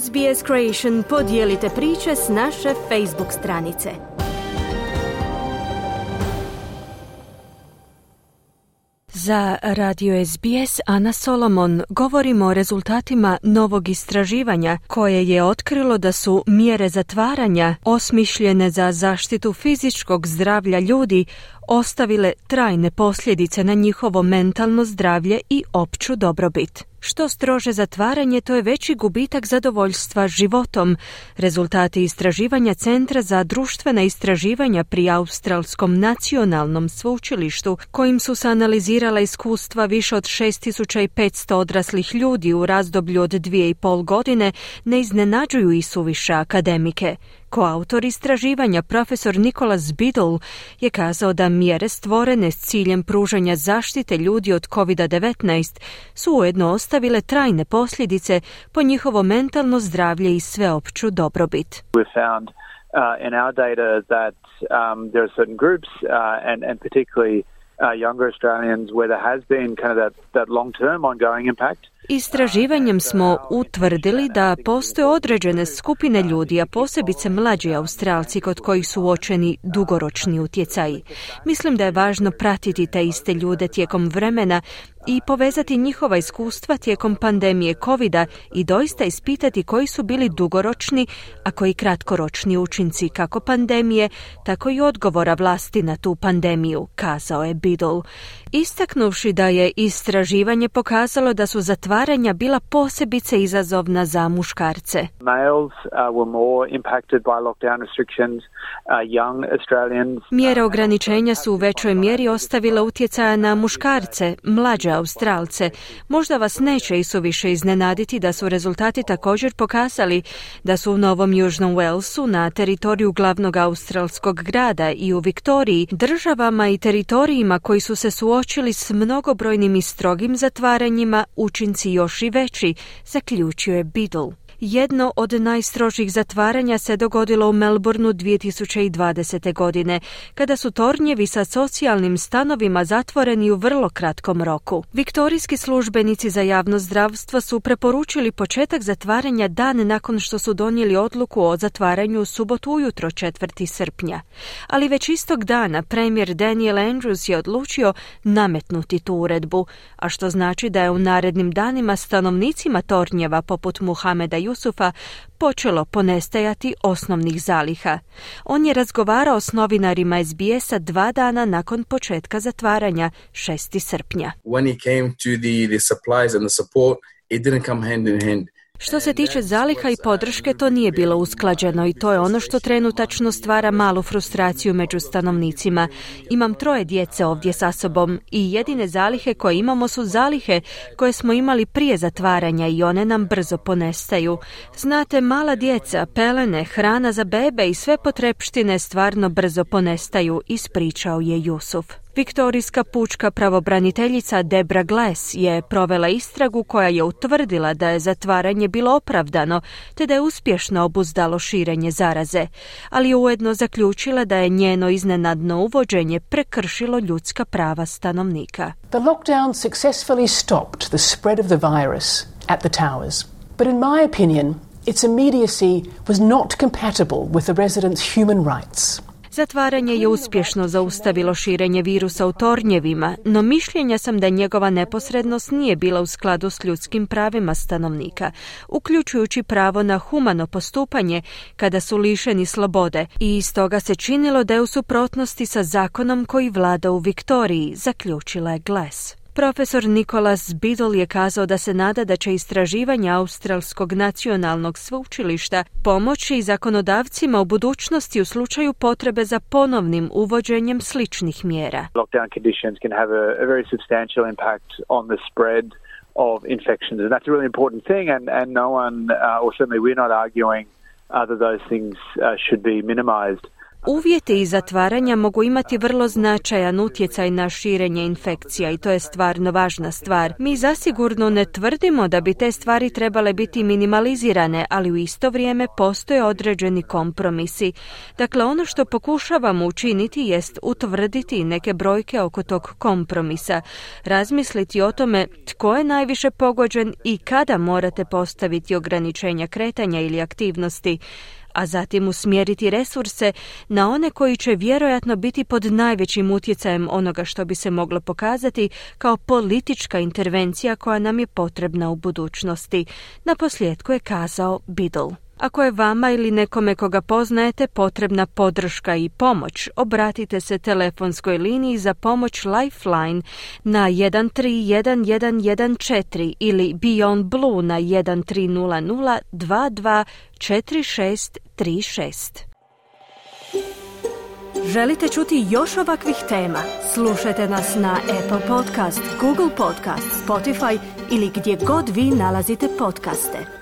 SBS Creation podijelite priče s naše Facebook stranice. Za Radio SBS Ana Solomon govorimo o rezultatima novog istraživanja koje je otkrilo da su mjere zatvaranja osmišljene za zaštitu fizičkog zdravlja ljudi ostavile trajne posljedice na njihovo mentalno zdravlje i opću dobrobit. Što strože zatvaranje, to je veći gubitak zadovoljstva životom. Rezultati istraživanja Centra za društvena istraživanja pri Australskom nacionalnom sveučilištu, kojim su se analizirala iskustva više od 6500 odraslih ljudi u razdoblju od dvije i pol godine, ne iznenađuju i suviše akademike. Koautor istraživanja profesor Nikolas Biddle je kazao da mjere stvorene s ciljem pružanja zaštite ljudi od COVID-19 su ujedno ostavile trajne posljedice po njihovo mentalno zdravlje i sveopću dobrobit. Uh, in our data that um, there are certain groups uh, and, and particularly uh, younger Australians where there has been kind of that, that long-term ongoing impact. Istraživanjem smo utvrdili da postoje određene skupine ljudi, a posebice mlađi Australci kod kojih su uočeni dugoročni utjecaji. Mislim da je važno pratiti te iste ljude tijekom vremena i povezati njihova iskustva tijekom pandemije covid i doista ispitati koji su bili dugoročni, a koji kratkoročni učinci kako pandemije, tako i odgovora vlasti na tu pandemiju, kazao je Biddle. Istaknuvši da je istraživanje pokazalo da su zatvaranja bila posebice izazovna za muškarce. Males uh, were more impacted by lockdown restrictions, uh, young Australians. Mjere ograničenja su u većoj mjeri ostavile utjecaja na muškarce, mlađe Australce. Možda vas neće i suviše iznenaditi da su rezultati također pokazali da su u Novom Južnom Walesu na teritoriju glavnog australskog grada i u Viktoriji državama i teritorijima koji su se suočili s mnogobrojnim i strogim zatvaranjima učinci još i veći, zaključio je Biddle. Jedno od najstrožih zatvaranja se dogodilo u Melbourneu 2020. godine, kada su tornjevi sa socijalnim stanovima zatvoreni u vrlo kratkom roku. Viktorijski službenici za javno zdravstvo su preporučili početak zatvaranja dan nakon što su donijeli odluku o zatvaranju u subotu ujutro 4. srpnja. Ali već istog dana premijer Daniel Andrews je odlučio nametnuti tu uredbu, a što znači da je u narednim danima stanovnicima tornjeva poput Muhameda Jusufa počelo ponestajati osnovnih zaliha. On je razgovarao s novinarima SBS-a dva dana nakon početka zatvaranja 6. srpnja. When it came to the, the supplies and the support, it didn't come hand in hand. Što se tiče zaliha i podrške, to nije bilo usklađeno i to je ono što trenutačno stvara malu frustraciju među stanovnicima. Imam troje djece ovdje sa sobom i jedine zalihe koje imamo su zalihe koje smo imali prije zatvaranja i one nam brzo ponestaju. Znate, mala djeca, pelene, hrana za bebe i sve potrepštine stvarno brzo ponestaju, ispričao je Jusuf. Viktorijska pučka pravobraniteljica Debra Glass je provela istragu koja je utvrdila da je zatvaranje bilo opravdano te da je uspješno obuzdalo širenje zaraze, ali je ujedno zaključila da je njeno iznenadno uvođenje prekršilo ljudska prava stanovnika. The lockdown successfully stopped the spread of the virus at the towers, but in my opinion, its immediacy was not compatible with the residents' human rights. Zatvaranje je uspješno zaustavilo širenje virusa u tornjevima, no mišljenja sam da njegova neposrednost nije bila u skladu s ljudskim pravima stanovnika, uključujući pravo na humano postupanje kada su lišeni slobode i iz toga se činilo da je u suprotnosti sa zakonom koji vlada u Viktoriji, zaključila je Glass. Profesor Nikolas Biddle je kazao da se nada da će istraživanje Australskog nacionalnog sveučilišta pomoći zakonodavcima u budućnosti u slučaju potrebe za ponovnim uvođenjem sličnih mjera. Lockdown conditions can have a, very substantial impact on the spread of infections. Uvjeti i zatvaranja mogu imati vrlo značajan utjecaj na širenje infekcija i to je stvarno važna stvar. Mi zasigurno ne tvrdimo da bi te stvari trebale biti minimalizirane, ali u isto vrijeme postoje određeni kompromisi. Dakle, ono što pokušavamo učiniti jest utvrditi neke brojke oko tog kompromisa, razmisliti o tome tko je najviše pogođen i kada morate postaviti ograničenja kretanja ili aktivnosti, a zatim usmjeriti resurse na one koji će vjerojatno biti pod najvećim utjecajem onoga što bi se moglo pokazati kao politička intervencija koja nam je potrebna u budućnosti. Na posljedku je kazao Biddle. Ako je vama ili nekome koga poznajete potrebna podrška i pomoć, obratite se telefonskoj liniji za pomoć Lifeline na 131114 ili Beyond Blue na 1300 224636. Želite čuti još ovakvih tema? Slušajte nas na Apple Podcast, Google Podcast, Spotify ili gdje god vi nalazite podcaste.